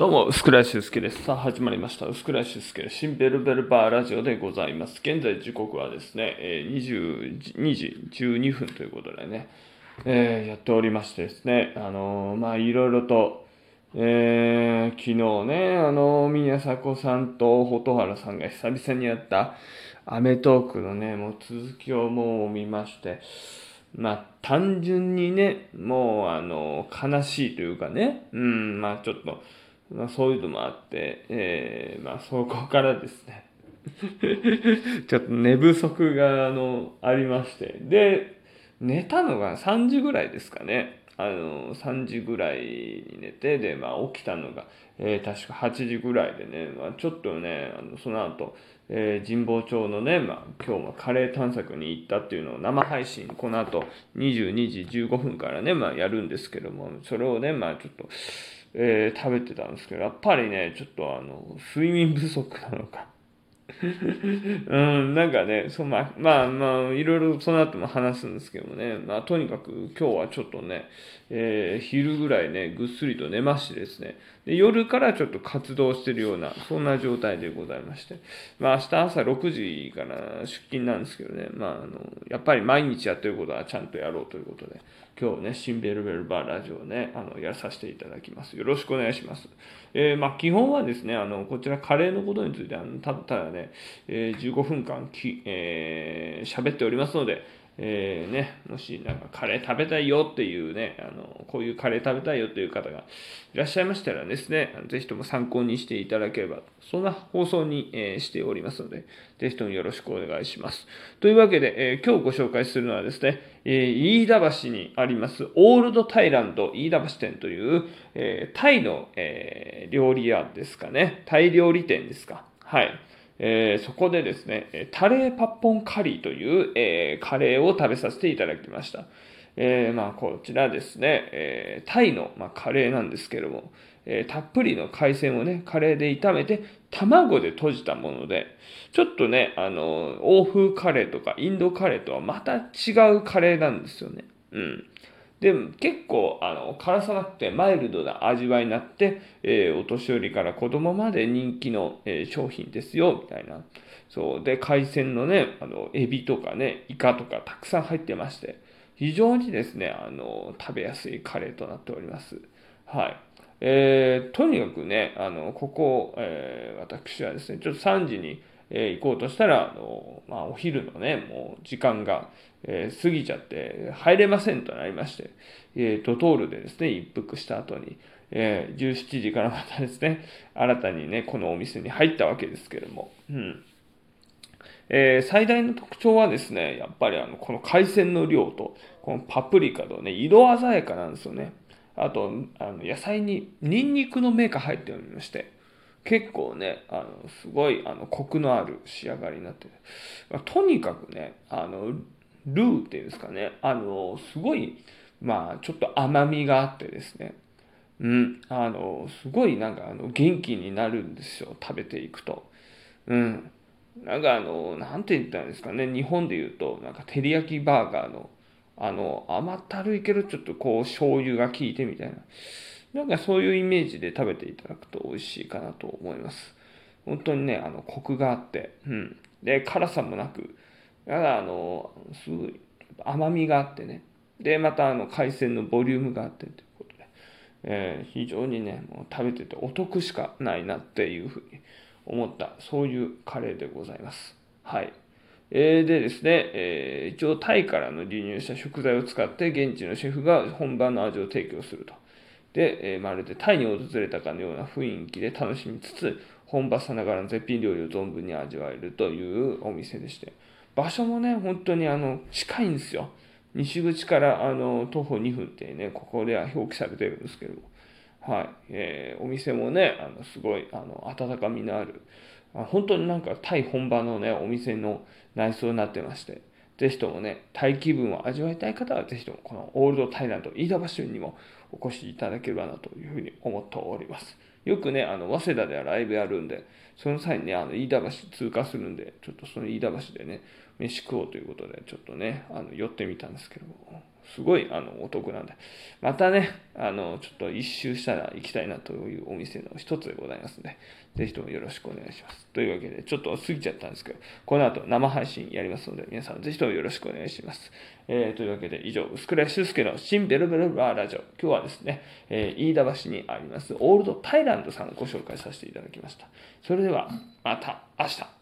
どうも、薄倉修介です。さあ、始まりました。薄倉修介の新ベルベルバーラジオでございます。現在時刻はですね、え、22時12分ということでね、えー、やっておりましてですね、あのー、まあ、いろいろと、えー、昨日ね、あの宮迫さんと蛍原さんが久々にやったアメトークのね、もう続きをもう見まして、まあ、単純にね、もう、あの、悲しいというかね、うん、まあ、ちょっと、まあ、そういうのもあって、えー、まあ、そこからですね。ちょっと寝不足が、あの、ありまして、で、寝たのが3時ぐらいですかね。あの、3時ぐらいに寝て、で、まあ、起きたのが、えー、確か8時ぐらいでね、まあ、ちょっとね、あのその後、えー、神保町のね、まあ、今日もカレー探索に行ったっていうのを生配信、この後22時15分からね、まあ、やるんですけども、それをね、まあ、ちょっと、えー、食べてたんですけど、やっぱりね、ちょっとあの、睡眠不足なのか。うん、なんかね、そまあ、まあ、まあ、いろいろその後も話すんですけどもね、まあ、とにかく今日はちょっとね、えー、昼ぐらいね、ぐっすりと寝ましてですねで、夜からちょっと活動してるような、そんな状態でございまして、まあ、明日朝6時から出勤なんですけどね、まあ、あの、やっぱり毎日やってることはちゃんとやろうということで、今日ね、シンベルベルバーラジオをね、あの、やらさせていただきます。よろしくお願いします。えー、まあ、基本はですね、あの、こちらカレーのことについて、あの、ただね、えー、15分間き、えー、喋っておりますので、えー、ね、もしなんかカレー食べたいよっていうね、あの、こういうカレー食べたいよっていう方がいらっしゃいましたらですね、ぜひとも参考にしていただければ、そんな放送に、えー、しておりますので、ぜひともよろしくお願いします。というわけで、えー、今日ご紹介するのはですね、え、飯田橋にありますオールドタイランド飯田橋店という、えタイの、え料理屋ですかね、タイ料理店ですか。はい。えー、そこでですね、タレーパッポンカリーという、えー、カレーを食べさせていただきました。えー、まあ、こちらですね、えタイの、まあ、カレーなんですけども、えたっぷりの海鮮をね、カレーで炒めて、卵で閉じたもので、ちょっとね、あの、欧風カレーとかインドカレーとはまた違うカレーなんですよね。うん。で、結構、あの、辛さなくてマイルドな味わいになって、えー、お年寄りから子供まで人気の、えー、商品ですよ、みたいな。そう。で、海鮮のね、あの、エビとかね、イカとかたくさん入ってまして、非常にですね、あの、食べやすいカレーとなっております。はい。えー、とにかくね、あの、ここ、え、私はですね、ちょっと3時に、えー、行こうとしたら、あの、まあ、お昼のね、もう時間が、えー、過ぎちゃって入れませんとなりまして、えー、ドトールでですね、一服した後に、えー、17時からまたですね、新たにね、このお店に入ったわけですけれども、うん。えー、最大の特徴はですね、やっぱりあの、この海鮮の量と、このパプリカとね、色鮮やかなんですよね。あと、あの野菜にニンニクの芽が入っておりまして、結構ね、あの、すごい、あの、コクのある仕上がりになってる。まあ、とにかくね、あの、ルーっていうんですかね、あの、すごい、まあ、ちょっと甘みがあってですね、うん、あの、すごいなんか、あの、元気になるんですよ、食べていくと。うん。なんかあの、なんて言ったんですかね、日本で言うと、なんか、照り焼きバーガーの、あの、甘ったるいけど、ちょっとこう、醤油が効いてみたいな。なんかそういうイメージで食べていただくと美味しいかなと思います。本当にね、あの、コクがあって、うん。で、辛さもなく、ただあの、すごい甘みがあってね。で、またあの海鮮のボリュームがあってということで、えー、非常にね、もう食べててお得しかないなっていうふうに思った、そういうカレーでございます。はい。えー、でですね、えー、一応タイからの輸入した食材を使って現地のシェフが本場の味を提供すると。で、えー、まるでタイに訪れたかのような雰囲気で楽しみつつ、本場さながらの絶品料理を存分に味わえるというお店でして、場所もね、本当にあの近いんですよ。西口からあの徒歩2分ってね、ここでは表記されてるんですけども、はい。えー、お店もね、あのすごいあの温かみのある、あ本当になんかタイ本場のね、お店の内装になってまして、ぜひともね、タイ気分を味わいたい方は、ぜひともこのオールドタイランド飯田橋にもお越しいただければなというふうに思っております。よくね、あの、早稲田ではライブやるんで、その際にね、あの、飯田橋通過するんで、ちょっとその飯田橋でね、飯食おうということで、ちょっとね、あの、寄ってみたんですけども、すごいあのお得なんで、またね、あのちょっと一周したら行きたいなというお店の一つでございますので、ぜひともよろしくお願いします。というわけで、ちょっと過ぎちゃったんですけど、この後生配信やりますので、皆さんぜひともよろしくお願いします。えー、というわけで、以上、薄倉修介の新ベルベルバーラジオ。今日はですね、えー、飯田橋にあります、オールドタイランドさんをご紹介させていただきました。それでは、また明日。